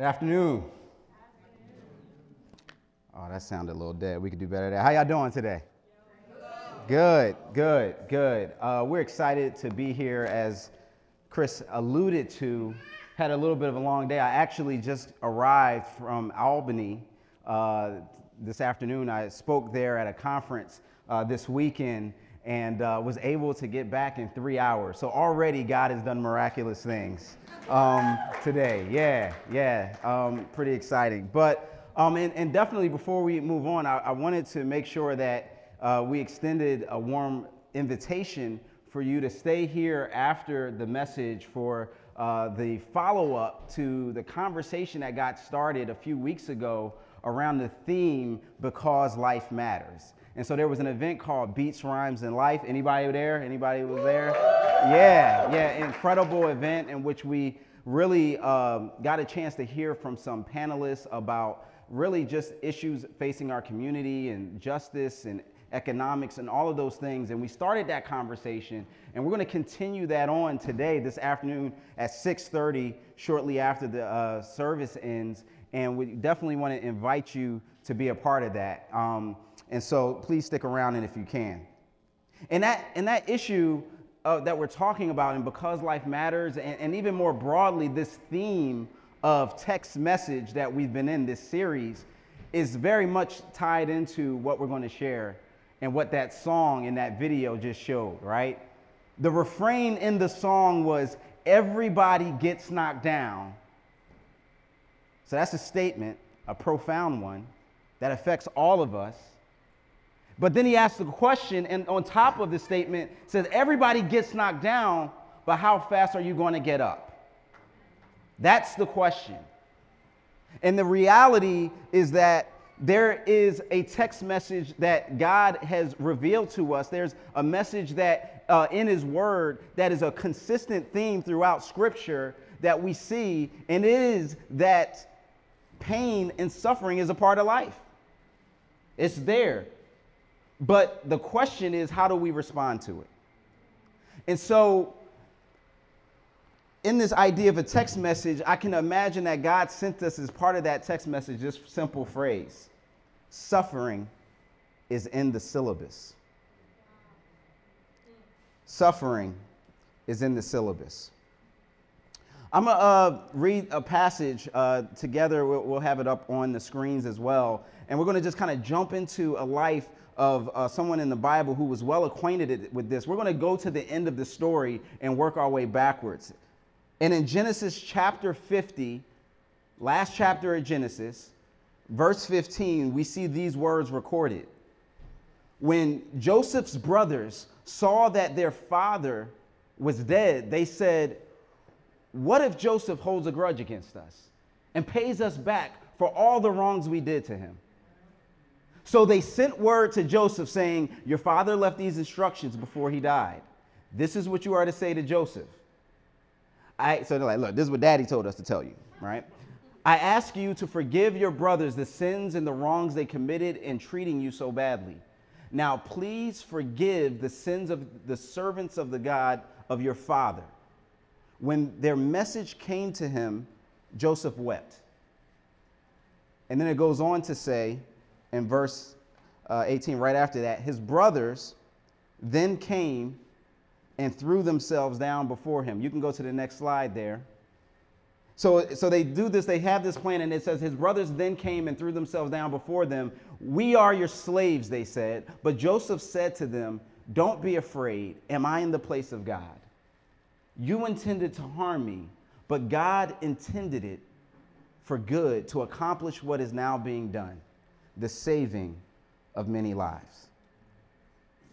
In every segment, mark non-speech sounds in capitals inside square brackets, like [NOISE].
Good afternoon. Oh, that sounded a little dead. We could do better there. How y'all doing today? Good, good, good. Uh, we're excited to be here. As Chris alluded to, had a little bit of a long day. I actually just arrived from Albany uh, this afternoon. I spoke there at a conference uh, this weekend and uh, was able to get back in three hours. So already God has done miraculous things um, today. Yeah, yeah, um, pretty exciting. But um, and, and, definitely before we move on, I, I wanted to make sure that uh, we extended a warm invitation for you to stay here after the message for uh, the follow up to the conversation that got started a few weeks ago around the theme because life matters. And so there was an event called Beats, Rhymes, and Life. Anybody there? Anybody was there? Yeah, yeah, incredible event in which we really um, got a chance to hear from some panelists about really just issues facing our community and justice and economics and all of those things. And we started that conversation, and we're going to continue that on today, this afternoon at 6:30, shortly after the uh, service ends. And we definitely want to invite you to be a part of that. Um, and so please stick around and if you can. And that, and that issue uh, that we're talking about, and because life matters, and, and even more broadly, this theme of text message that we've been in this series is very much tied into what we're going to share and what that song in that video just showed, right? The refrain in the song was, Everybody gets knocked down. So that's a statement, a profound one, that affects all of us. But then he asks the question, and on top of the statement, says, Everybody gets knocked down, but how fast are you going to get up? That's the question. And the reality is that there is a text message that God has revealed to us. There's a message that uh, in His Word that is a consistent theme throughout Scripture that we see, and it is that pain and suffering is a part of life. It's there. But the question is, how do we respond to it? And so, in this idea of a text message, I can imagine that God sent us as part of that text message this simple phrase suffering is in the syllabus. Suffering is in the syllabus. I'm going to uh, read a passage uh, together. We'll, we'll, have it up on the screens as well. And we're going to just kind of jump into a life of uh, someone in the Bible who was well acquainted with this. We're going to go to the end of the story and work our way backwards. And in Genesis chapter 50, last chapter of Genesis, verse 15, we see these words recorded. When Joseph's brothers saw that their father was dead, they said, What if Joseph holds a grudge against us and pays us back for all the wrongs we did to him? So they sent word to Joseph saying, Your father left these instructions before he died. This is what you are to say to Joseph. I, so they're like, Look, this is what daddy told us to tell you, right? I ask you to forgive your brothers the sins and the wrongs they committed in treating you so badly. Now, please forgive the sins of the servants of the God of your father. When their message came to him, Joseph wept. And then it goes on to say, in verse uh, 18, right after that, his brothers then came and threw themselves down before him. You can go to the next slide there. So, so they do this, they have this plan, and it says, His brothers then came and threw themselves down before them. We are your slaves, they said. But Joseph said to them, Don't be afraid. Am I in the place of God? You intended to harm me, but God intended it for good to accomplish what is now being done the saving of many lives.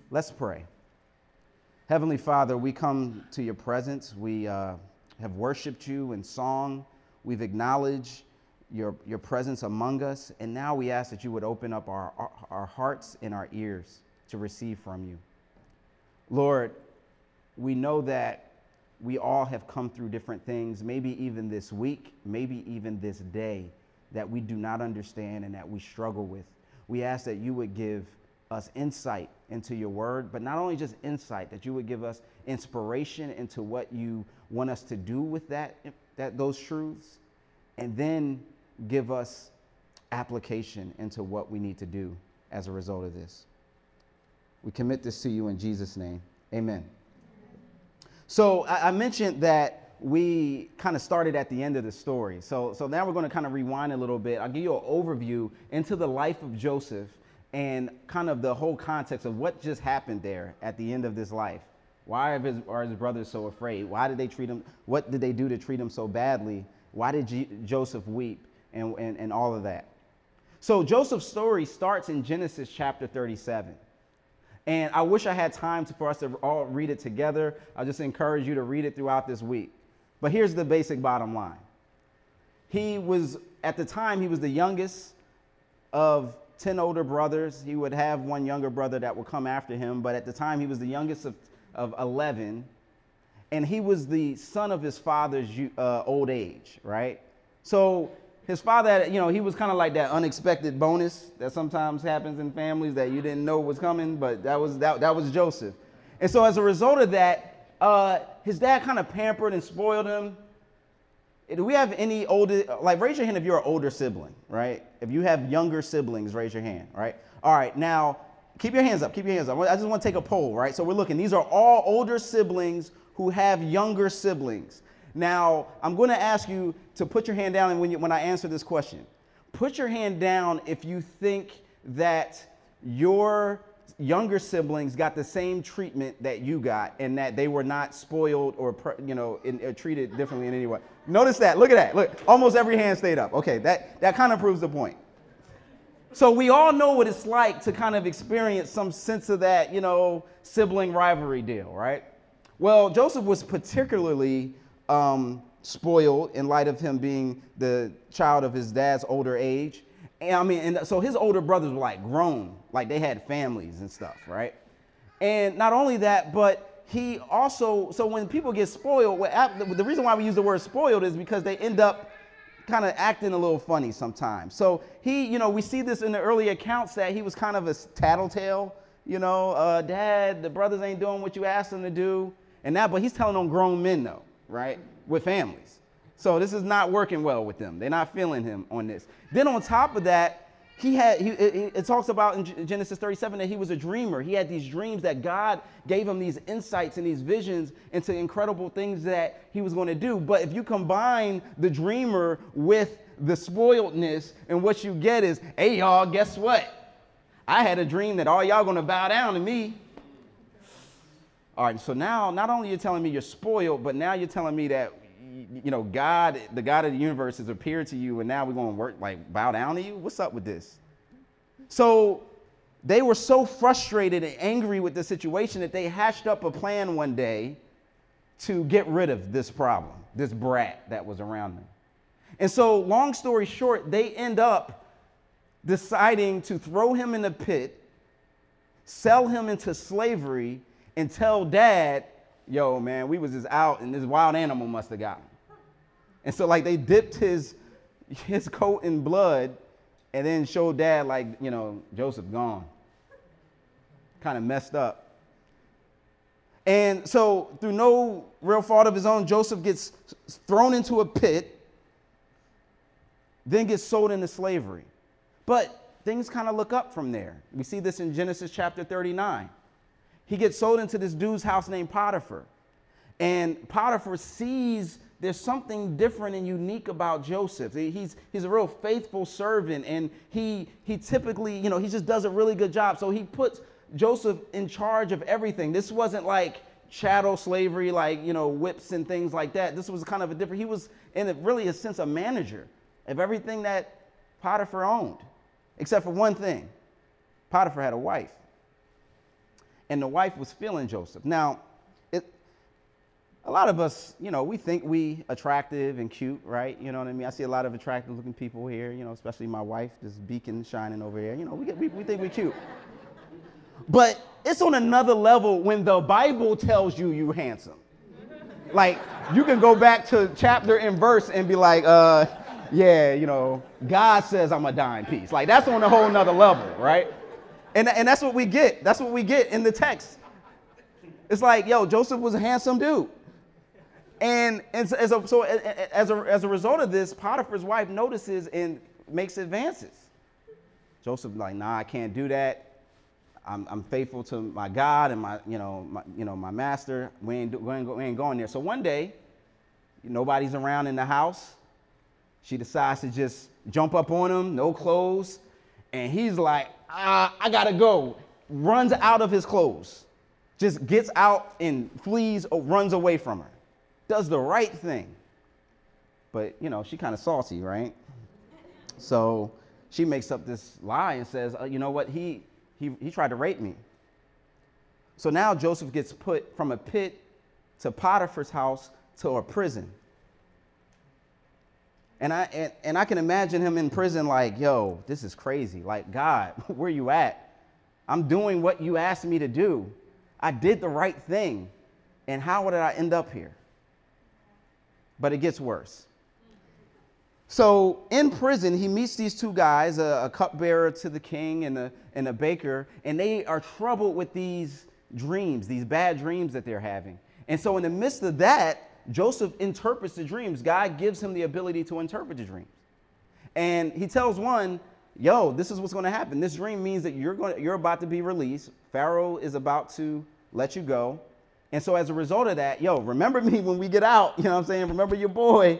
Let's pray. Heavenly Father, we come to your presence. We uh, have worshiped you in song. We've acknowledged your, your presence among us. And now we ask that you would open up our, our, our hearts and our ears to receive from you. Lord, we know that we all have come through different things, maybe even this week, maybe even this day that we do not understand and that we struggle with. We ask that you would give us insight into your word, but not only just insight, that you would give us inspiration into what you want us to do with that, that those truths, and then give us application into what we need to do as a result of this. We commit this to you in Jesus' name. Amen. So I, I mentioned that we kind of started at the end of the story. So, so now we're going to kind of rewind a little bit. I'll give you an overview into the life of Joseph and kind of the whole context of what just happened there at the end of this life. Why are his, are his brothers so afraid? Why did they treat him? What did they do to treat him so badly? Why did G- Joseph weep and, and, and all of that? So Joseph's story starts in Genesis chapter 37. And I wish I had time to, for us to all read it together. I just encourage you to read it throughout this week. But here's the basic bottom line. He was, at the time, he was the youngest of 10 older brothers. He would have one younger brother that would come after him, but at the time, he was the youngest of, of 11. And he was the son of his father's uh, old age, right? So his father had, you know, he was kind of like that unexpected bonus that sometimes happens in families that you didn't know was coming, but that was that, that was Joseph. And so as a result of that, uh, his dad kind of pampered and spoiled him. Do we have any older, like raise your hand if you're an older sibling, right? If you have younger siblings, raise your hand, right? All right, now keep your hands up, keep your hands up. I just want to take a poll, right? So we're looking, these are all older siblings who have younger siblings. Now, I'm going to ask you to put your hand down when, you, when I answer this question. Put your hand down if you think that your younger siblings got the same treatment that you got and that they were not spoiled or you know in, uh, treated differently in any way. Notice that. Look at that. Look almost every hand stayed up. Okay that that kind of proves the point. So we all know what it's like to kind of experience some sense of that you know sibling rivalry deal right? Well joseph was particularly um, spoiled in light of him being the child of his dad's older age. And I mean, and so his older brothers were like grown, like they had families and stuff, right? And not only that, but he also, so when people get spoiled, the reason why we use the word spoiled is because they end up kind of acting a little funny sometimes. So he, you know, we see this in the early accounts that he was kind of a tattletale, you know, uh, dad, the brothers ain't doing what you asked them to do. And that, but he's telling on grown men though right? With families. So this is not working well with them. They're not feeling him on this. Then on top of that, he had he, it, talks about in genesis 37 that he was a dreamer. He had these dreams that god gave him these insights and these visions into incredible things that he was going to do. But if you combine the dreamer with the spoiledness and what you get is hey y'all guess what? I had a dream that all y'all going to bow down to me. All right, so now not only you're telling me you're spoiled, but now you're telling me that you know God, the God of the universe, has appeared to you, and now we're going to work like bow down to you. What's up with this? So they were so frustrated and angry with the situation that they hashed up a plan one day to get rid of this problem, this brat that was around them. And so, long story short, they end up deciding to throw him in the pit, sell him into slavery, and tell dad, yo, man, we was just out and this wild animal must have got him. And so like they dipped his his coat in blood and then showed dad like, you know, Joseph gone. Kind of messed up. And so through no real fault of his own, Joseph gets thrown into a pit, then gets sold into slavery. But things kind of look up from there. We see this in Genesis chapter 39 he gets sold into this dude's house named Potiphar. And Potiphar sees there's something different and unique about Joseph. He's, he's a real faithful servant, and he, he typically, you know, he just does a really good job. So he puts Joseph in charge of everything. This wasn't like chattel slavery, like, you know, whips and things like that. This was kind of a different, he was in a, really a sense a manager of everything that Potiphar owned, except for one thing Potiphar had a wife and the wife was feeling Joseph. Now, a lot of us, you know, we think we attractive and cute, right? You know what I mean? I see a lot of attractive looking people here, you know, especially my wife, this beacon shining over here. You know, we, get, we, we think we're cute. But it's on another level when the Bible tells you you're handsome. Like, you can go back to chapter and verse and be like, uh, yeah, you know, God says I'm a dying piece. Like, that's on a whole nother level, right? And, and that's what we get. That's what we get in the text. It's like, yo, Joseph was a handsome dude. And, and so, so, as, a, as a result of this, Potiphar's wife notices and makes advances. Joseph like, nah, I can't do that. I'm, I'm faithful to my God and my, you know, my, you know, my master. We ain't, we, ain't, we ain't going there. So one day, nobody's around in the house. She decides to just jump up on him, no clothes. And he's like, ah, I gotta go. Runs out of his clothes. Just gets out and flees, or runs away from her. Does the right thing. But, you know, she kind of salty, right? So she makes up this lie and says, uh, you know what? He, he, he tried to rape me. So now Joseph gets put from a pit to Potiphar's house to a prison. And I, and, and I can imagine him in prison like, yo, this is crazy. Like, God, [LAUGHS] where you at? I'm doing what you asked me to do. I did the right thing. And how did I end up here? But it gets worse. So in prison, he meets these two guys, a, a cupbearer to the king and a, and a baker, and they are troubled with these dreams, these bad dreams that they're having. And so in the midst of that, Joseph interprets the dreams. God gives him the ability to interpret the dreams. And he tells one, yo, this is what's going to happen. This dream means that you're going to, you're about to be released. Pharaoh is about to let you go. And so as a result of that, yo, remember me when we get out. You know what I'm saying? Remember your boy.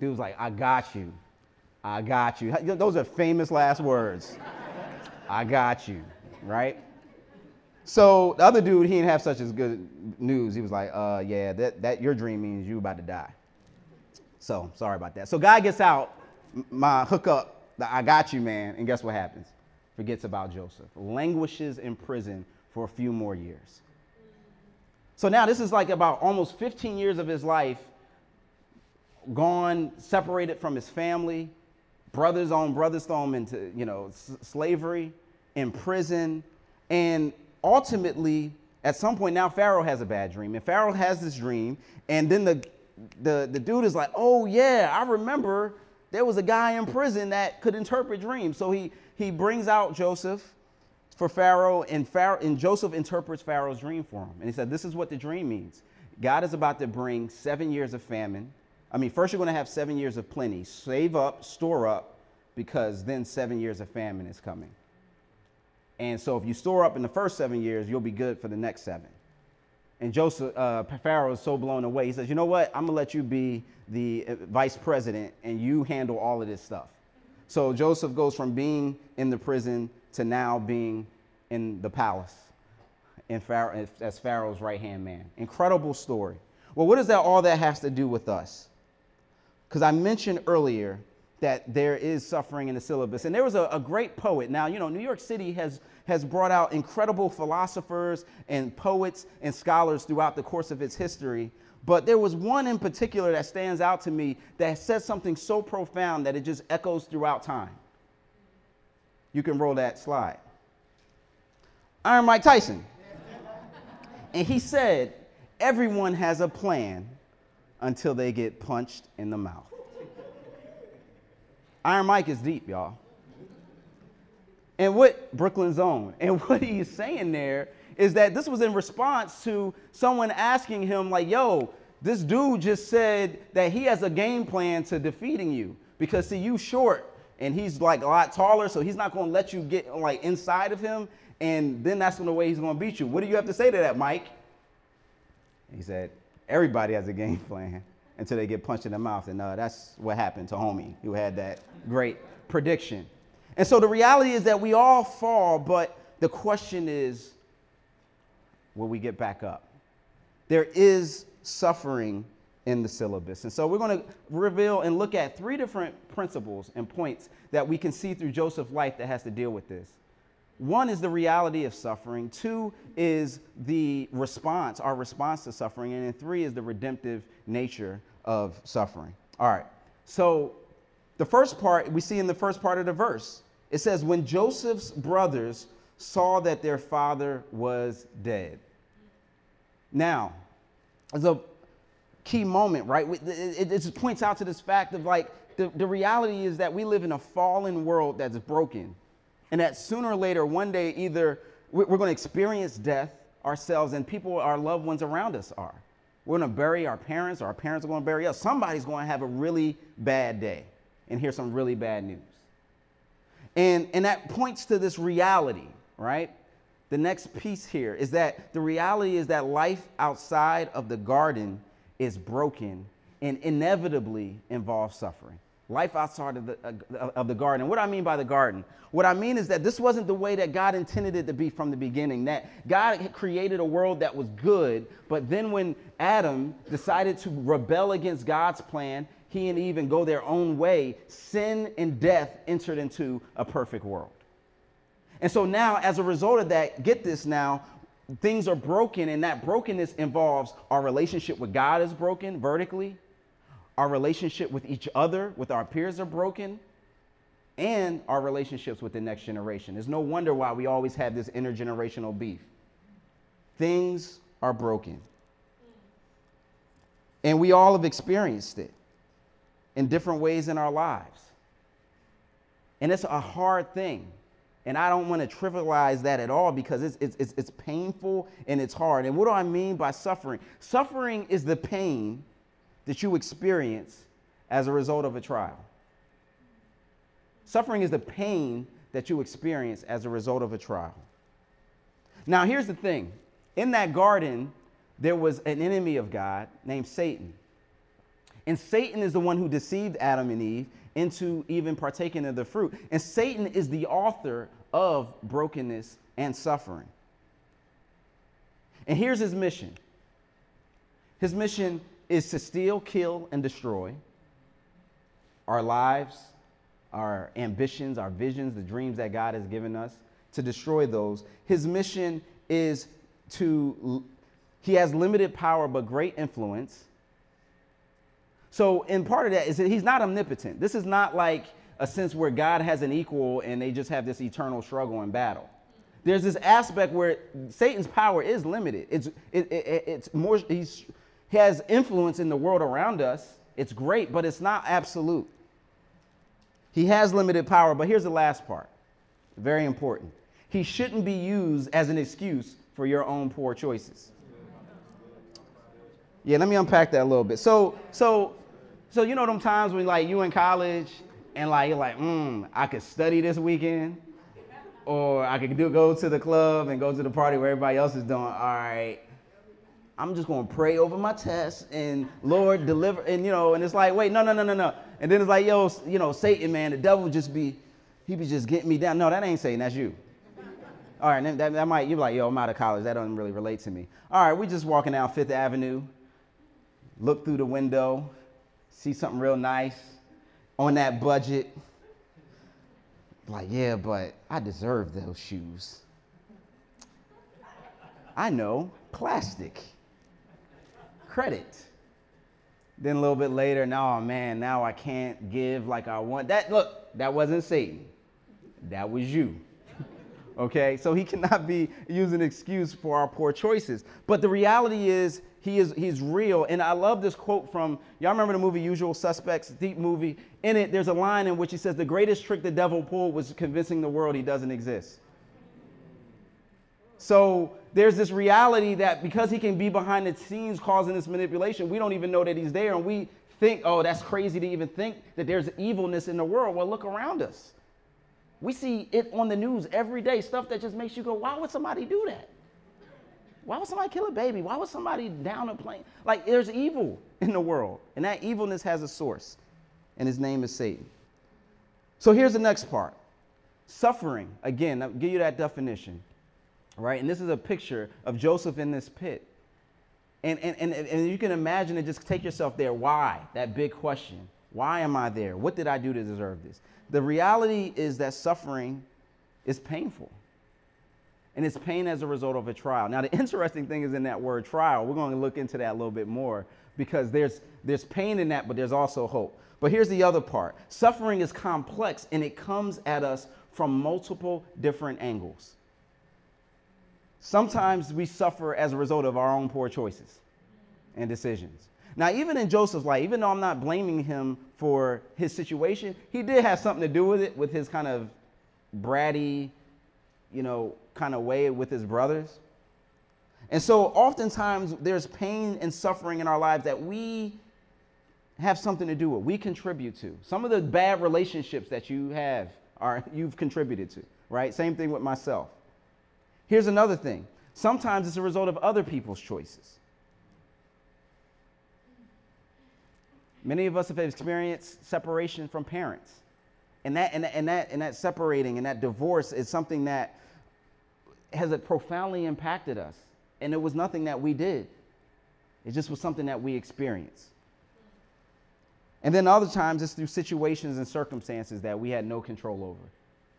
Dude was like, I got you. I got you. Those are famous last words. I got you, right? So the other dude, he didn't have such as good news. He was like, uh, yeah, that, that your dream means you about to die. So sorry about that. So guy gets out, my hookup, I got you, man. And guess what happens? Forgets about Joseph. Languishes in prison for a few more years. So now this is like about almost 15 years of his life gone, separated from his family, brothers on brothers throw him into, you know, s- slavery, in prison. And ultimately, at some point now, Pharaoh has a bad dream. And Pharaoh has this dream. And then the, the, the dude is like, oh, yeah, I remember there was a guy in prison that could interpret dreams. So he, he brings out Joseph for Pharaoh and, Pharaoh, and Joseph interprets Pharaoh's dream for him. And he said, This is what the dream means. God is about to bring seven years of famine I mean, first you're going to have seven years of plenty. Save up, store up, because then seven years of famine is coming. And so if you store up in the first seven years, you'll be good for the next seven. And Joseph, uh, Pharaoh is so blown away. He says, You know what? I'm going to let you be the uh, vice president and you handle all of this stuff. So Joseph goes from being in the prison to now being in the palace in Pharaoh, as Pharaoh's right hand man. Incredible story. Well, what does that all that has to do with us? because I mentioned earlier that there is suffering in the syllabus. And there was a, a, great poet. Now, you know, New York City has, has brought out incredible philosophers and poets and scholars throughout the course of its history. But there was one in particular that stands out to me that says something so profound that it just echoes throughout time. You can roll that slide. Iron Mike Tyson. and he said, Everyone has a plan until they get punched in the mouth. Iron Mike is deep, y'all. And what Brooklyn's own, and what he's saying there is that this was in response to someone asking him, like, yo, this dude just said that he has a game plan to defeating you because see you short and he's like a lot taller so he's not going to let you get like inside of him and then that's the way he's going to beat you what do you have to say to that mike he said Everybody has a game [LAUGHS] plan until they get punched in the mouth. And uh, that's what happened to Homie, who had that great prediction. And so the reality is that we all fall, but the question is will we get back up? There is suffering in the syllabus. And so we're going to reveal and look at three different principles and points that we can see through Joseph's life that has to deal with this. One is the reality of suffering, two is the response, our response to suffering, and then three is the redemptive nature of suffering. All right, so the first part we see in the first part of the verse it says, When Joseph's brothers saw that their father was dead. Now, as a key moment, right? It, just points out to this fact of like the, the reality is that we live in a fallen world that's broken and that sooner or later, one day, either we're going to experience death ourselves and people, our loved ones around us are. We're going to bury our parents, or our parents are going to bury us. Somebody's going to have a really bad day and hear some really bad news. And, and that points to this reality, right? The next piece here is that the reality is that life outside of the garden is broken and inevitably involves suffering. Life outside of the, uh, of the garden. What I mean by the garden? What I mean is that this wasn't the way that God intended it to be from the beginning. That God created a world that was good, but then when Adam decided to rebel against God's plan, he and Eve and go their own way, sin and death entered into a perfect world. And so now, as a result of that, get this now, things are broken, and that brokenness involves our relationship with God is broken vertically, our relationship with each other, with our peers are broken, and our relationships with the next generation. There's no wonder why we always have this intergenerational beef. Things are broken. And we all have experienced it in different ways in our lives. And it's a hard thing. And I don't want to trivialize that at all because it's, it's, it's, painful and it's hard. And what do I mean by suffering? Suffering is the pain that you experience as a result of a trial. Suffering is the pain that you experience as a result of a trial. Now, here's the thing in that garden, there was an enemy of God named Satan. And Satan is the one who deceived Adam and Eve into even partaking of the fruit. And Satan is the author of brokenness and suffering. And here's his mission his mission is to steal, kill, and destroy our lives, our ambitions, our visions, the dreams that God has given us, to destroy those. His mission is to, he has limited power but great influence so, in part of that is that he's not omnipotent. This is not like a sense where God has an equal and they just have this eternal struggle and battle. There's this aspect where Satan's power is limited. It's, it, it, it's more, he's, he has influence in the world around us. It's great, but it's not absolute. He has limited power, but here's the last part very important. He shouldn't be used as an excuse for your own poor choices. Yeah, let me unpack that a little bit. So, so so you know them times when like you in college and like you're like, mm, I could study this weekend, or I could do go to the club and go to the party where everybody else is doing. All right, I'm just gonna pray over my test and Lord deliver. And you know, and it's like, wait, no, no, no, no, no. And then it's like, yo, you know, Satan, man, the devil just be, he be just getting me down. No, that ain't Satan, that's you. All right, that, that might, you're like, yo, I'm out of college. That doesn't really relate to me. All right, we just walking down Fifth Avenue, look through the window, see something real nice on that budget. Like, yeah, but I deserve those shoes. I know, plastic, credit. Then a little bit later, no, man, now I can't give like I want. That look, that wasn't Satan. That was you. Okay? So he [LAUGHS] cannot be using an excuse for our poor choices. But the reality is he is he's real. And I love this quote from y'all remember the movie Usual Suspects, deep movie. In it, there's a line in which he says the greatest trick the devil pulled was convincing the world he doesn't exist. So there's this reality that because he can be behind the scenes causing this manipulation, we don't even know that he's there, and we think, oh, that's crazy to even think that there's evilness in the world. Well, look around us. We see it on the news every day, stuff that just makes you go, why would somebody do that? Why would somebody kill a baby? Why would somebody down a plane? Like, there's evil in the world, and that evilness has a source, and his name is Satan. So here's the next part suffering. Again, I'll give you that definition, right? And this is a picture of Joseph in this pit. And, and, and, and you can imagine it, just take yourself there. Why? That big question. Why am I there? What did I do to deserve this? The reality is that suffering is painful and it's pain as a result of a trial. Now, the [LAUGHS] interesting thing is in that word trial, we're going to look into that a little bit more because there's, there's pain in that, but there's also hope. But here's the other part suffering is complex and it comes at us from multiple different angles. Sometimes we suffer as a result of our own poor choices and decisions. Now, even in Joseph's life, even though I'm not blaming him for his situation, he did have something to do with it, with his kind of bratty, you know, kind of way with his brothers. And so oftentimes there's pain and suffering in our lives that we have something to do with, we contribute to. Some of the bad relationships that you have are you've contributed to, right? Same thing with myself. Here's another thing. Sometimes it's a result of other people's choices. Many of us have experienced separation from parents. And that, and, that, and, that, and that separating and that divorce is something that has profoundly impacted us. And it was nothing that we did, it just was something that we experienced. And then other times it's through situations and circumstances that we had no control over.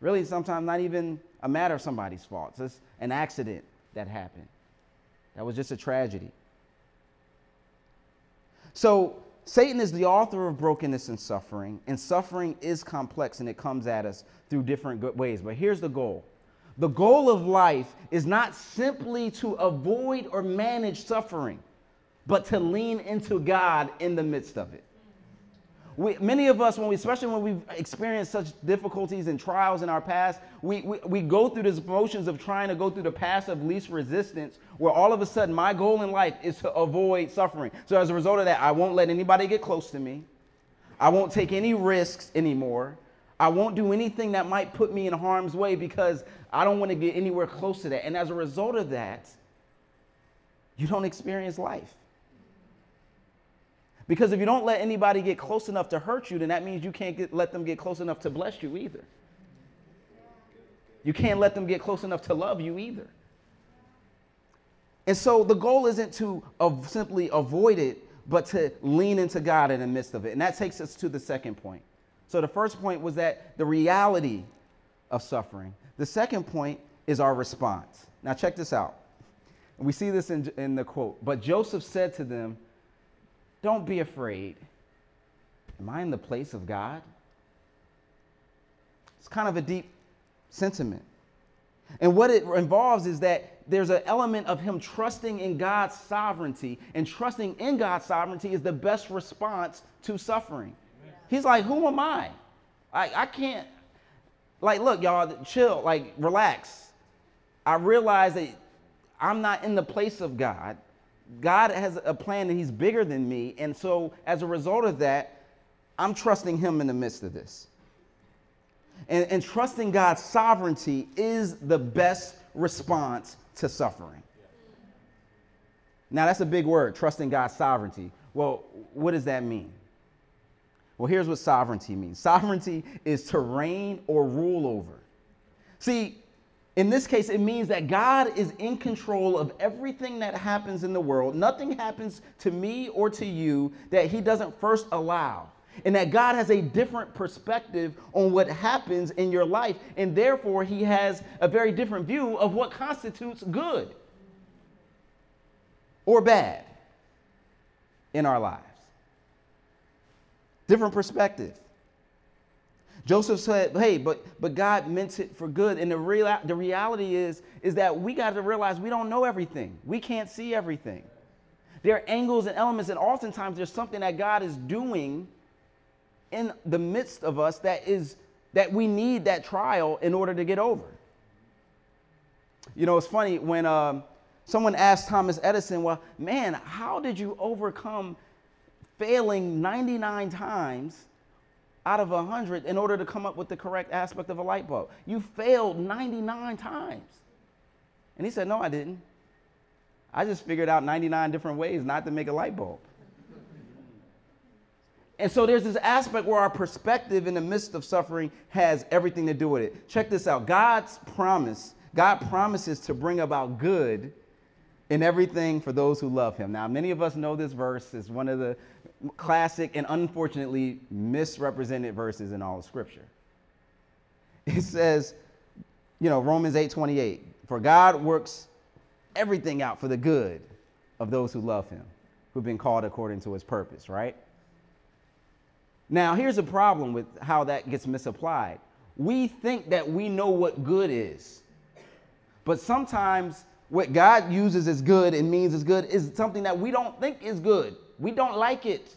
Really, sometimes not even a matter of somebody's fault. It's an accident that happened. That was just a tragedy. So Satan is the author of brokenness and suffering, and suffering is complex and it comes at us through different good ways. But here's the goal the goal of life is not simply to avoid or manage suffering, but to lean into God in the midst of it we, many of us, when we, especially when we've experienced such difficulties and trials in our past, we, we, we go through these motions of trying to go through the path of least resistance, where all of a sudden my goal in life is to avoid suffering. So as a result of that, I won't let anybody get close to me. I won't take any risks anymore. I won't do anything that might put me in harm's way because I don't want to get anywhere close to that. And as a result of that, you don't experience life. Because if you don't let anybody get close enough to hurt you, then that means you can't get, let them get close enough to bless you either. You can't let them get close enough to love you either. And so the goal isn't to simply avoid it, but to lean into God in the midst of it. And that takes us to the second point. So the first point was that the reality of suffering. The second point is our response. Now, check this out. We see this in, in the quote. But Joseph said to them, don't be afraid. Am I in the place of God? It's kind of a deep sentiment. And what it involves is that there's an element of him trusting in God's sovereignty, and trusting in God's sovereignty is the best response to suffering. He's like, Who am I? I, I can't, like, look, y'all, chill, like, relax. I realize that I'm not in the place of God. God has a plan and He's bigger than me. And so, as a result of that, I'm trusting Him in the midst of this. And, and trusting God's sovereignty is the best response to suffering. Now, that's a big word, trusting God's sovereignty. Well, what does that mean? Well, here's what sovereignty means sovereignty is to reign or rule over. See, in this case, it means that God is in control of everything that happens in the world. Nothing happens to me or to you that He doesn't first allow. And that God has a different perspective on what happens in your life. And therefore, He has a very different view of what constitutes good or bad in our lives. Different perspective. Joseph said, hey, but, but God meant it for good. And the, real, the reality is, is that we got to realize we don't know everything. We can't see everything. There are angles and elements, and oftentimes there's something that God is doing in the midst of us that is that we need that trial in order to get over. You know, it's funny when uh, someone asked Thomas Edison, well, man, how did you overcome failing 99 times out of 100 in order to come up with the correct aspect of a light bulb. You failed 99 times. And he said, No, I didn't. I just figured out 99 different ways not to make a light bulb. And so there's this aspect where our perspective in the midst of suffering has everything to do with it. Check this out God's promise, God promises to bring about good in everything for those who love him. Now, many of us know this verse is one of the classic and unfortunately misrepresented verses in all of Scripture. It says, you know, Romans 8 28, for God works everything out for the good of those who love him, who've been called according to his purpose, right? Now, here's a problem with how that gets misapplied. We think that we know what good is, but sometimes what God uses as good and means as good is something that we don't think is good. We don't like it.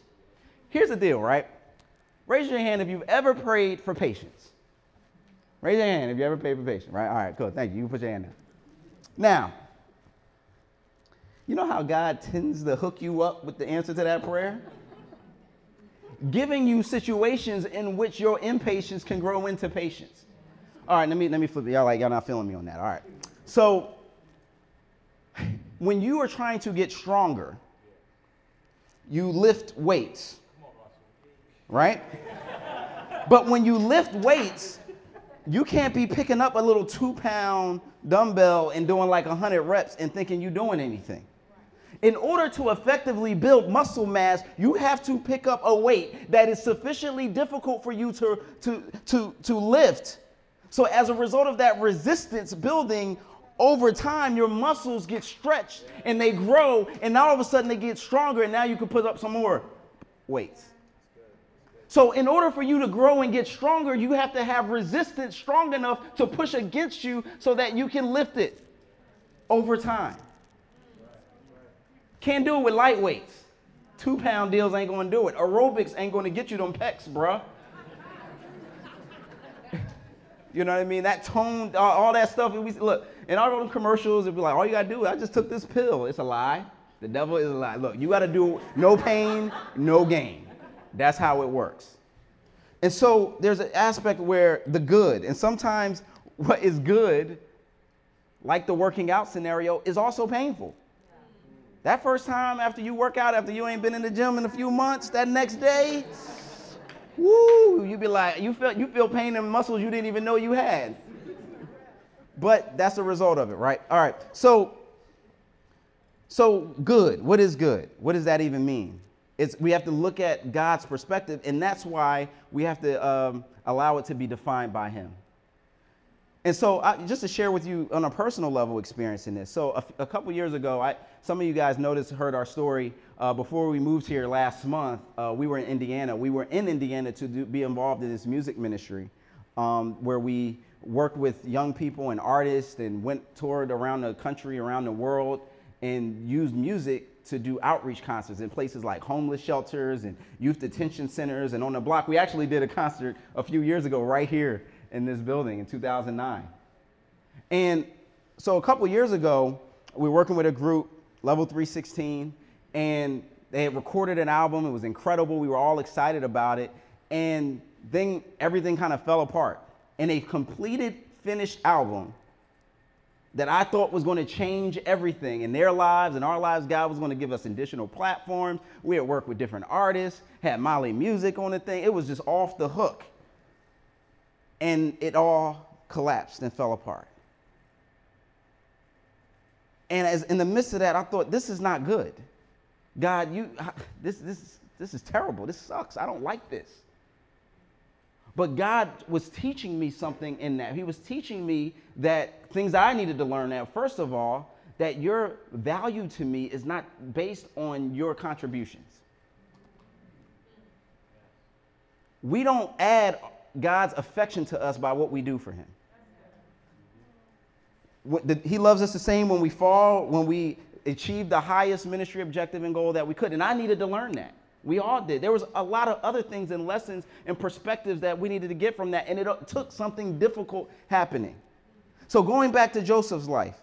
Here's the deal, right? Raise your hand if you've ever prayed for patience. Raise your hand if you ever prayed for patience, right? All right, cool. Thank you. You can put your hand down. Now, You know how God tends to hook you up with the answer to that prayer? Giving you situations in which your impatience can grow into patience. All right, let me let me flip it. Y'all like y'all not feeling me on that. All right. So when you are trying to get stronger, you lift weights. Right? But when you lift weights, you can't be picking up a little two pound dumbbell and doing like 100 reps and thinking you're doing anything. In order to effectively build muscle mass, you have to pick up a weight that is sufficiently difficult for you to, to, to, to lift. So, as a result of that resistance building, over time, your muscles get stretched and they grow, and now all of a sudden they get stronger, and now you can put up some more weights. So, in order for you to grow and get stronger, you have to have resistance strong enough to push against you so that you can lift it over time. Can't do it with light weights. Two pound deals ain't gonna do it. Aerobics ain't gonna get you them pecs, bruh. You know what I mean? That tone, all, all that stuff. We, look, in all them commercials, it'd be like, all you gotta do, I just took this pill. It's a lie. The devil is a lie. Look, you gotta do no pain, no gain. That's how it works. And so there's an aspect where the good, and sometimes what is good, like the working out scenario, is also painful. That first time after you work out, after you ain't been in the gym in a few months, that next day, woo, you be like, you feel you feel pain in muscles you didn't even know you had. But that's the result of it, right? All right. So so good. What is good? What does that even mean? It's, we have to look at God's perspective, and that's why we have to um, allow it to be defined by Him. And so, I, just to share with you on a personal level, experiencing this. So, a, a couple years ago, I, some of you guys noticed, heard our story. Uh, before we moved here last month, uh, we were in Indiana. We were in Indiana to do, be involved in this music ministry um, where we worked with young people and artists and went toured around the country, around the world, and used music to do outreach concerts in places like homeless shelters and youth detention centers. And on the block, we actually did a concert a few years ago right here in this building in 2009. And so a couple years ago, we were working with a group, Level 316, and they had recorded an album. It was incredible. We were all excited about it. And then everything kind of fell apart. And a completed, finished album that I thought was going to change everything in their lives and our lives. God was going to give us additional platforms. We had worked with different artists, had Mali music on the thing. It was just off the hook and it all collapsed and fell apart. And as in the midst of that, I thought, this is not good. God, you this this this is terrible. This sucks. I don't like this. But God was teaching me something in that. He was teaching me that things I needed to learn that first of all, that your value to me is not based on your contributions. We don't add God's affection to us by what we do for Him. He loves us the same when we fall, when we achieve the highest ministry objective and goal that we could. And I needed to learn that. We all did. There was a lot of other things and lessons and perspectives that we needed to get from that. And it took something difficult happening. So going back to Joseph's life,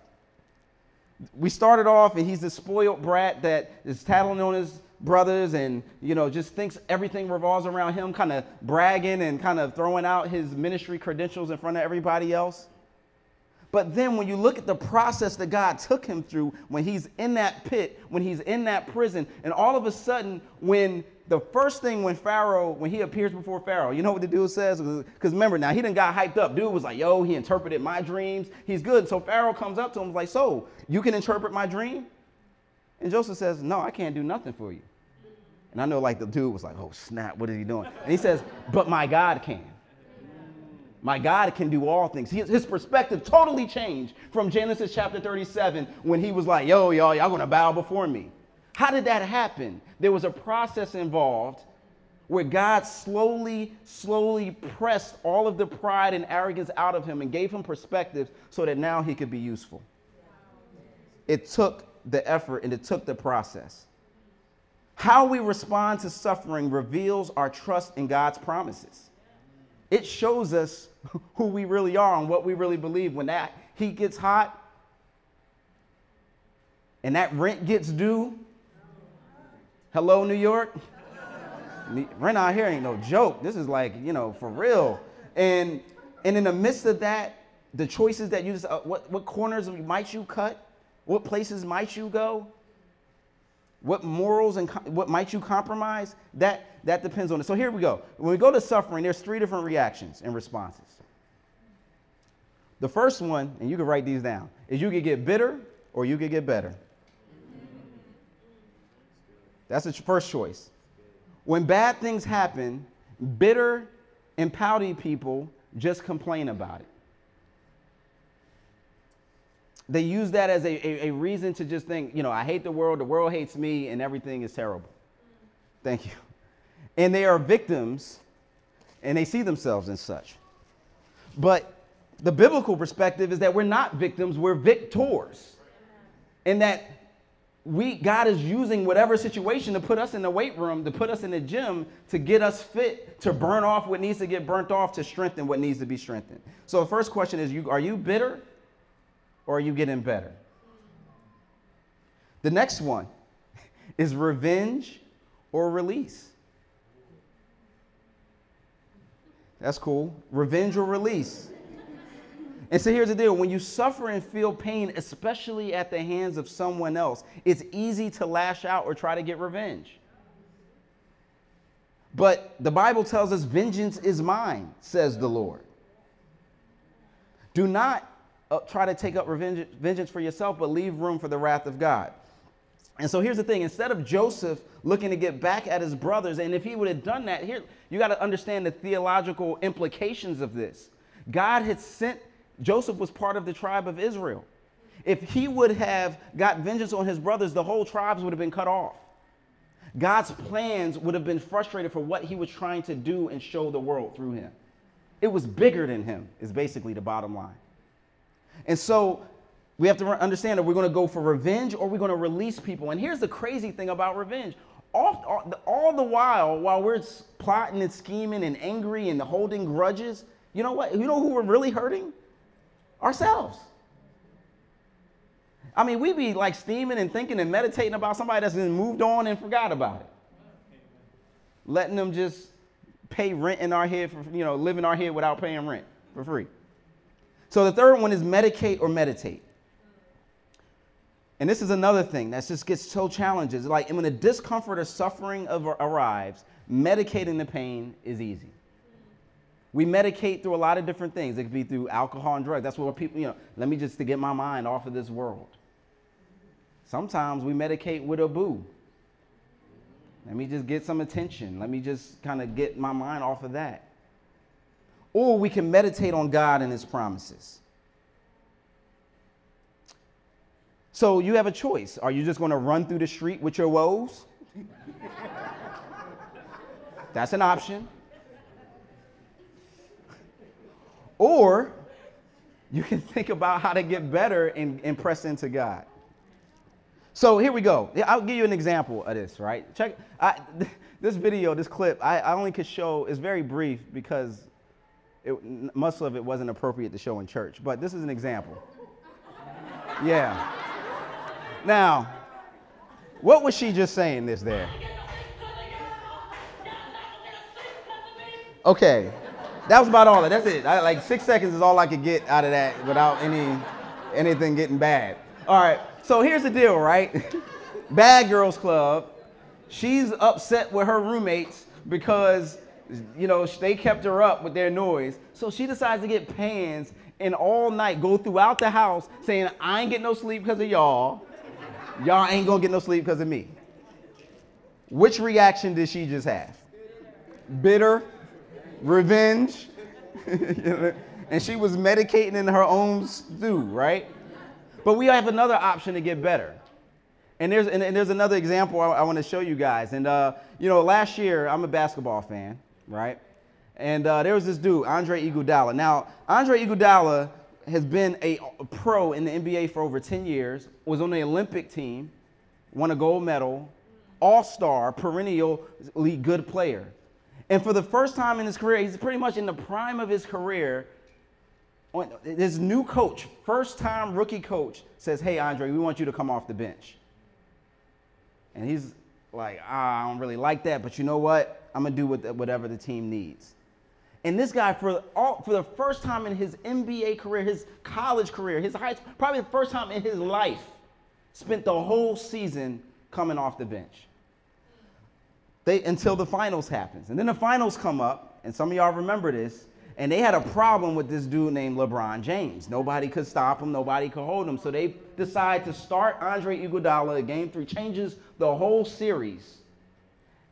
we started off and he's the spoiled brat that is tattling on his brothers and you know just thinks everything revolves around him kind of bragging and kind of throwing out his ministry credentials in front of everybody else but then when you look at the process that God took him through when he's in that pit, when he's in that prison, and all of a sudden, when the first thing when Pharaoh, when he appears before Pharaoh, you know what the dude says? Because remember, now he didn't got hyped up. Dude was like, yo, he interpreted my dreams. He's good. So Pharaoh comes up to him like, so you can interpret my dream? And Joseph says, no, I can't do nothing for you. And I know like the dude was like, oh snap, what is he doing? And he says, but my God can. My God can do all things. His perspective totally changed from Genesis chapter 37 when he was like, yo, y'all, y'all gonna bow before me. How did that happen? There was a process involved where God slowly, slowly pressed all of the pride and arrogance out of him and gave him perspective so that now he could be useful. It took the effort and it took the process. How we respond to suffering reveals our trust in God's promises. It shows us [LAUGHS] who we really are and what we really believe. When that heat gets hot, and that rent gets due, hello, New York? [LAUGHS] Rent out here ain't no joke. This is like, you know, for real. And, and in the midst of that, the choices that you, uh, what, what corners might you cut? What places might you go? What morals and what might you compromise? That, that depends on it. So here we go. When we go to suffering, there's three different reactions and responses. The first one, and you can write these down, is you could get bitter or you could get better. That's the first choice. When bad things happen, bitter and pouty people just complain about it. They use that as a, a, a, reason to just think, you know, I hate the world, the world hates me, and everything is terrible. Thank you. And they are victims, and they see themselves as such. But the biblical perspective is that we're not victims, we're victors. And that we God is using whatever situation to put us in the weight room, to put us in the gym, to get us fit, to burn off what needs to get burnt off, to strengthen what needs to be strengthened. So the first question is you are you bitter or are you getting better? The next one [LAUGHS] is revenge or release. That's cool. Revenge or release. And so here's the deal when you suffer and feel pain, especially at the hands of someone else, it's easy to lash out or try to get revenge. But the Bible tells us, Vengeance is mine, says the Lord. Do not uh, try to take up revenge, vengeance for yourself, but leave room for the wrath of God. And so here's the thing instead of Joseph looking to get back at his brothers, and if he would have done that, here, you got to understand the theological implications of this. God had sent Joseph was part of the tribe of Israel. If he would have got vengeance on his brothers, the whole tribes would have been cut off. God's plans would have been frustrated for what he was trying to do and show the world through him. It was bigger than him, is basically the bottom line. And so we have to understand that we're going to go for revenge or we're going to release people. And here's the crazy thing about revenge all, all, the while, while we're plotting and scheming and angry and holding grudges, you know what? You know who we're really hurting? Ourselves. I mean, we be like steaming and thinking and meditating about somebody that's been moved on and forgot about it. Letting them just pay rent in our head for, you know, live in our head without paying rent for free. So the third one is medicate or meditate. And this is another thing that just gets so challenging. Like when the discomfort or suffering arrives, medicating the pain is easy. We medicate through a lot of different things. It could be through alcohol and drugs. That's what people, you know, let me just to get my mind off of this world. Sometimes we medicate with a boo. Let me just get some attention. Let me just kind of get my mind off of that. Or we can meditate on God and His promises. So you have a choice. Are you just going to run through the street with your woes? [LAUGHS] That's an option. Or you can [LAUGHS] think about how to get better and, and press into God. So here we go. I'll give you an example of this, right? Check I, [LAUGHS] this video, this clip. I, I only could show. It's very brief because it, most of it wasn't appropriate to show in church. But this is an example. Yeah. Now, what was she just saying? This there. Okay that was about all. That's it. I, like six seconds is all I could get out of that without any anything getting bad. All right. So here's the deal, right? [LAUGHS] Bad Girls Club. She's upset with her roommates because you know they kept her up with their noise. So she decides to get pans and all night go throughout the house saying, "I ain't getting no sleep because of y'all. Y'all ain't gonna get no sleep because of me." Which reaction did she just have? Bitter revenge. [LAUGHS] and she was medicating in her own stew, right? But we have another option to get better. And there's, and, and there's another example I, I want to show you guys. And, uh, you know, last year, I'm a basketball fan, right? And uh, there was this dude, Andre Iguodala. Now, Andre Iguodala has been a, pro in the NBA for over 10 years, was on the Olympic team, won a gold medal, all-star, perennially good player. And for the first time in his career, he's pretty much in the prime of his career. this new coach, first time rookie coach, says, Hey, Andre, we want you to come off the bench. And he's like, ah, I don't really like that, but you know what? I'm to do whatever the team needs. And this guy, for, all, for the first time in his NBA career, his college career, his high, probably the first time in his life, spent the whole season coming off the bench. They, until the finals happens. And then the finals come up, and some of y'all remember this, and they had a problem with this dude named LeBron James. Nobody could stop him, nobody could hold him. So they decide to start Andre Iguodala game three, changes the whole series.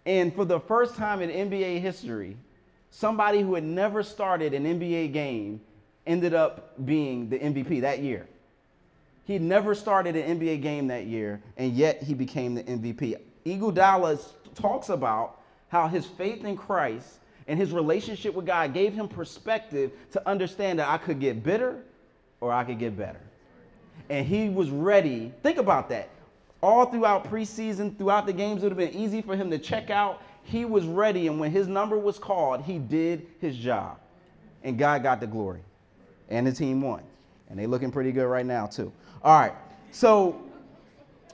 And for the first time in NBA history, somebody who had never started an NBA game ended up being the MVP that year. He never started an NBA game that year, and yet he became the MVP. Iguodala talks about how his faith in Christ and his relationship with God gave him perspective to understand that I could get bitter or I could get better. And he was ready. Think about that. All throughout preseason, throughout the games, it would have been easy for him to check out. He was ready, and when his number was called, he did his job. And God got the glory. And the team won. And they looking pretty good right now, too. All right. So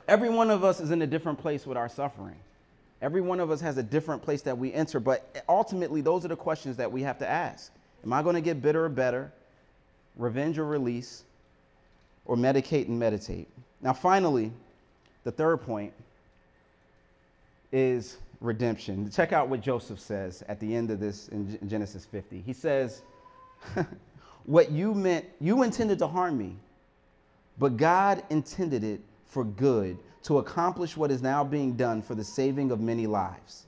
every one of us is in a different place with our suffering. Every one of us has a different place that we enter, but ultimately, those are the questions that we have to ask. Am I going to get bitter or better, revenge or release, or medicate and meditate? Now, finally, the third point is redemption. Check out what Joseph says at the end of this in Genesis 50. He says, [LAUGHS] What you meant, you intended to harm me, but God intended it for good to accomplish what is now being done for the saving of many lives.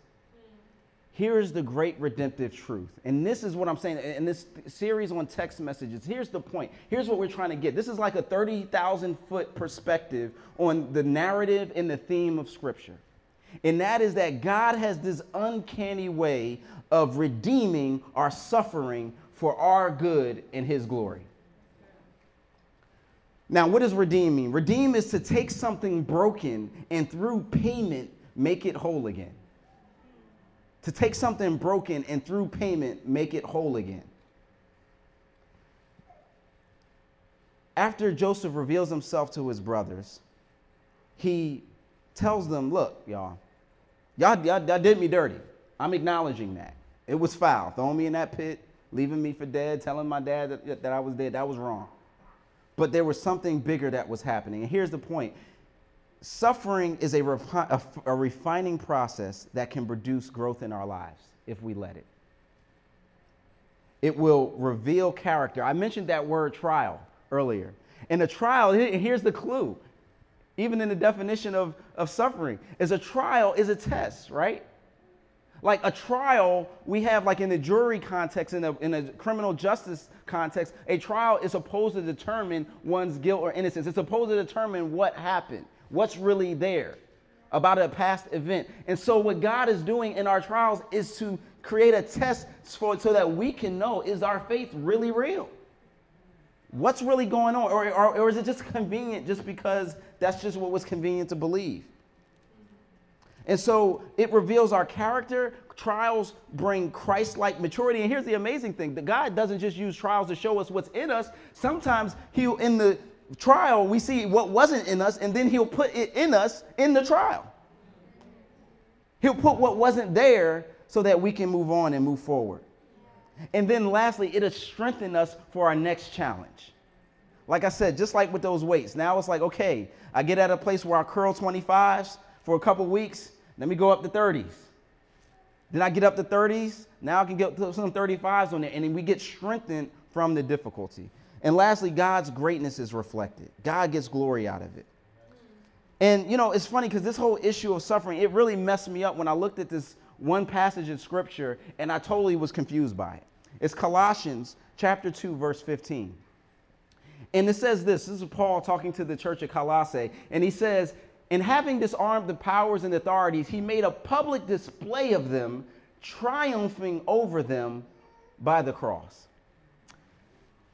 Here's the great redemptive truth. And this is what I'm saying in this series on text messages. Here's the point. Here's what we're trying to get. This is like a 30,000 foot perspective on the narrative and the theme of Scripture. And that is that God has this uncanny way of redeeming our suffering for our good and His glory. Now, what does redeem mean? Redeem is to take something broken and through payment make it whole again. To take something broken and through payment make it whole again. After Joseph reveals himself to his brothers, he tells them, Look, y'all, y'all, y'all, y'all did me dirty. I'm acknowledging that. It was foul. Throwing me in that pit, leaving me for dead, telling my dad that, that I was dead, that was wrong but there was something bigger that was happening. And here's the point suffering is a, refi- a, a refining process that can produce growth in our lives if we let it. It will reveal character. I mentioned that word trial earlier. And a trial, here's the clue, even in the definition of, of suffering, is a trial is a test, right? Like a trial, we have like in the jury context, in a, in a criminal justice context, a trial is supposed to determine one's guilt or innocence. It's supposed to determine what happened, what's really there about a past event. And so what God is doing in our trials is to create a test for, so that we can know, is our faith really real? What's really going on? Or, or, or is it just [LAUGHS] convenient just because that's just what was convenient to believe? And so it reveals our character. Trials bring Christ like maturity. And here's the amazing thing that God doesn't just use trials to show us what's in us. Sometimes He'll, in the trial, we see what wasn't in us, and then He'll put it in us in the trial. He'll put what wasn't there so that we can move on and move forward. And then lastly, it'll strengthen us for our next challenge. Like I said, just like with those weights, now it's like, okay, I get at a place where I curl 25s for a couple weeks, let me go up to 30s. Then I get up to 30s. Now I can get some 35s on there. And then we get strengthened from the difficulty. And lastly, God's greatness is reflected. God gets glory out of it. And you know, it's funny because this whole issue of suffering, it really messed me up when I looked at this one passage in scripture and I totally was confused by it. It's Colossians chapter 2, verse 15. And it says this this is Paul talking to the church at Colossae, and he says, and having disarmed the powers and authorities, he made a public display of them, triumphing over them by the cross.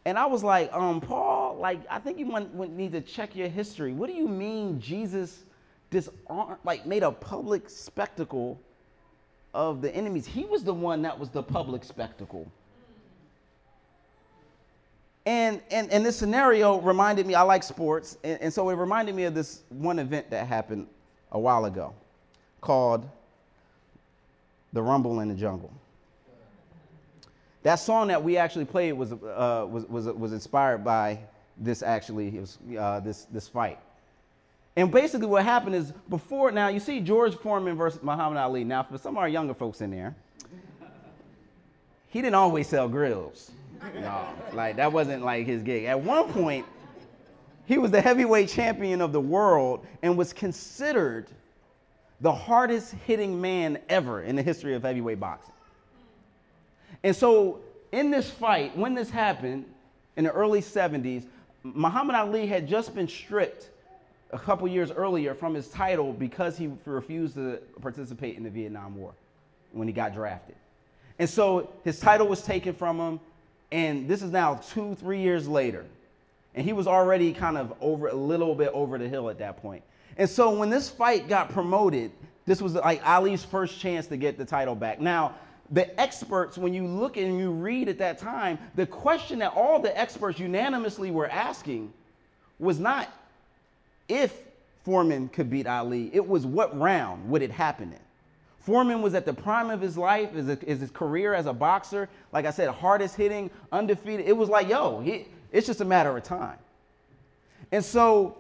And I was like, um, Paul, like, I think you want, need to check your history. What do you mean Jesus disarmed, like, made a public spectacle of the enemies? He was the one that was the public spectacle. And, and, and this scenario reminded me, I like sports, and, and so it reminded me of this one event that happened a while ago called The Rumble in the Jungle. That song that we actually played was, uh, was, was, was inspired by this actually, it was, uh, this, this fight. And basically what happened is before, now you see George Foreman versus Muhammad Ali. Now for some of our younger folks in there, he didn't always sell grills. No, like that wasn't like his gig. At one point, he was the heavyweight champion of the world and was considered the hardest hitting man ever in the history of heavyweight boxing. And so, in this fight, when this happened in the early 70s, Muhammad Ali had just been stripped a couple years earlier from his title because he refused to participate in the Vietnam War when he got drafted. And so his title was taken from him, and this is now two, three years later. And he was already kind of over a little bit over the hill at that point. And so when this fight got promoted, this was like Ali's first chance to get the title back. Now, the experts, when you look and you read at that time, the question that all the experts unanimously were asking was not if Foreman could beat Ali, it was what round would it happen in. Foreman was at the prime of his life, his, his career as a boxer. Like I said, hardest hitting, undefeated. It was like, yo, he, it's just a matter of time. And so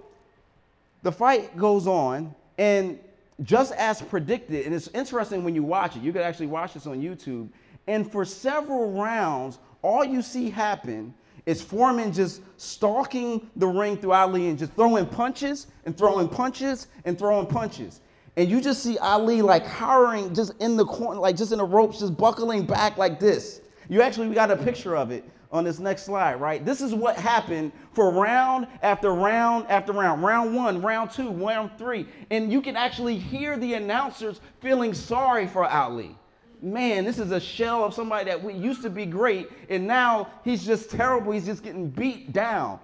the fight goes on, and just as predicted, and it's interesting when you watch it, you could actually watch this on YouTube. And for several rounds, all you see happen is Foreman just stalking the ring through Ali and just throwing punches and throwing punches and throwing punches. And you just see Ali like cowering just in the corner, like just in the ropes, just buckling back like this. You actually, we got a picture of it on this next slide, right? This is what happened for round after round after round. Round one, round two, round three. And you can actually hear the announcers feeling sorry for Ali man, this is a shell of somebody that we used to be great, and now he's just terrible. He's just getting beat down.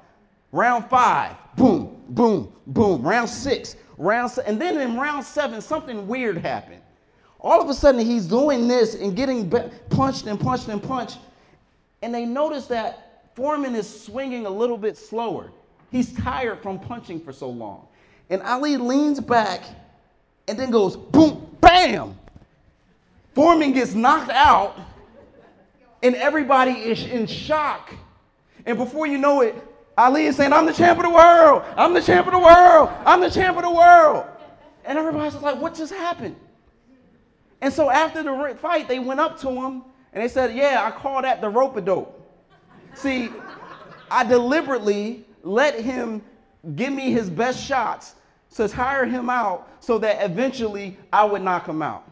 Round five, boom, boom, boom. Round six, round seven. And then in round seven, something weird happened. All of a sudden, he's doing this and getting punched and punched and punched. And they notice that Foreman is swinging a little bit slower. He's tired from punching for so long. And Ali leans back and then goes boom, bam. Foreman gets knocked out, and everybody is in shock. And before you know it, Ali is saying, I'm the champ of the world. I'm the champ of the world. I'm the champ of the world. And everybody's like, what just happened? And so after the fight, they went up to him and they said, Yeah, I call that the rope a dope. See, I deliberately let him give me his best shots to tire him out so that eventually I would knock him out.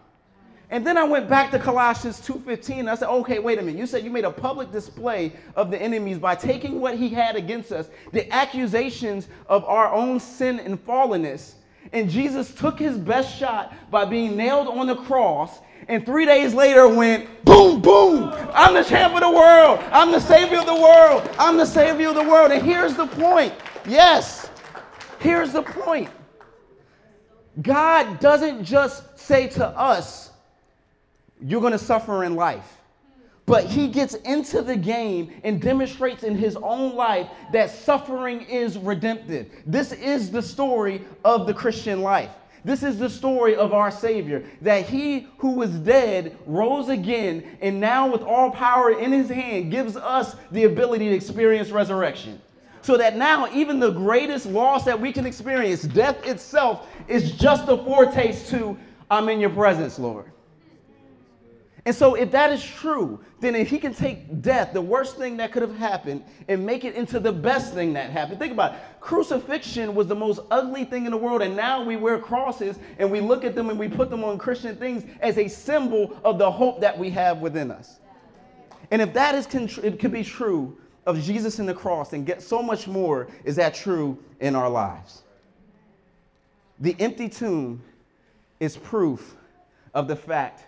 And then I went back to Colossians 2:15. I said, "Okay, wait a minute. You said you made a public display of the enemies by taking what he had against us, the accusations of our own sin and fallenness. And Jesus took his best shot by being nailed on the cross, and 3 days later went boom boom. I'm the champ of the world. I'm the savior of the world. I'm the savior of the world." And here's the point. Yes. Here's the point. God doesn't just say to us, you're going to suffer in life. But he gets into the game and demonstrates in his own life that suffering is redemptive. This is the story of the Christian life. This is the story of our Savior that he who was dead rose again, and now, with all power in his hand, gives us the ability to experience resurrection. So that now, even the greatest loss that we can experience, death itself, is just a foretaste to, I'm in your presence, Lord. And so, if that is true, then if he can take death, the worst thing that could have happened, and make it into the best thing that happened. Think about it. Crucifixion was the most ugly thing in the world, and now we wear crosses and we look at them and we put them on Christian things as a symbol of the hope that we have within us. And if that is it could be true of Jesus and the cross, and get so much more is that true in our lives. The empty tomb is proof of the fact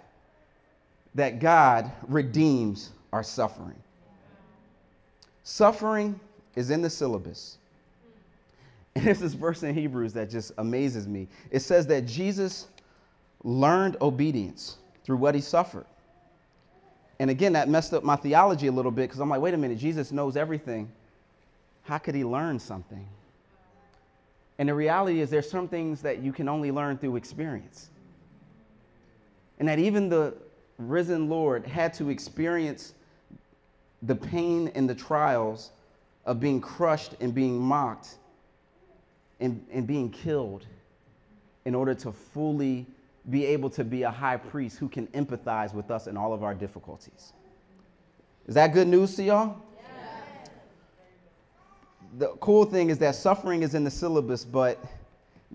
that God redeems our suffering. Suffering is in the syllabus. [LAUGHS] And there's this verse in Hebrews that just amazes me. It says that Jesus learned obedience through what he suffered. And again, that messed up my theology a little bit because I'm like, wait a minute, Jesus knows everything. how could he learn something? And the reality is, there's some things that you can only learn through experience. And that even the risen Lord had to experience the pain and the trials of being crushed and being mocked and, and being killed in order to fully be able to be a high priest who can empathize with us in all of our difficulties. Is that good news to y'all? The cool thing is that suffering is in the syllabus, but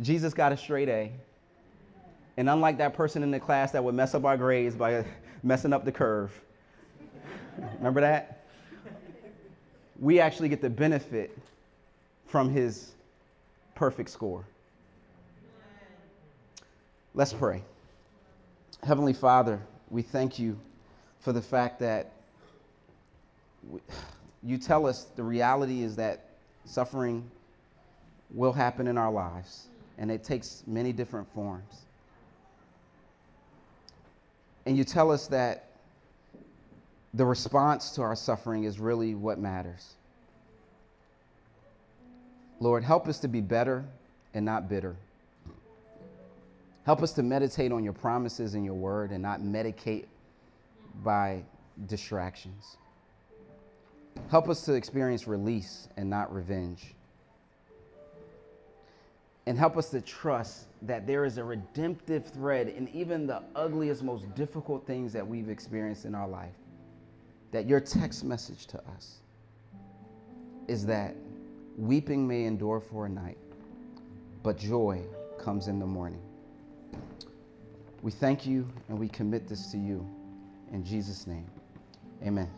Jesus got a straight A. And unlike that person in the class that would mess up our grades by messing up the curve, remember that? We actually get the benefit from his perfect score. Let's pray. Heavenly Father, we thank you for the fact that we, [SIGHS] you tell us the reality is that suffering will happen in our lives, and it takes many different forms. And you tell us that the response to our suffering is really what matters. Lord, help us to be better and not bitter. Help us to meditate on your promises and your word and not medicate by distractions. Help us to experience release and not revenge. And help us to trust that there is a redemptive thread in even the ugliest, most difficult things that we've experienced in our life. That your text message to us is that weeping may endure for a night, but joy comes in the morning. We thank you and we commit this to you. In Jesus' name, amen.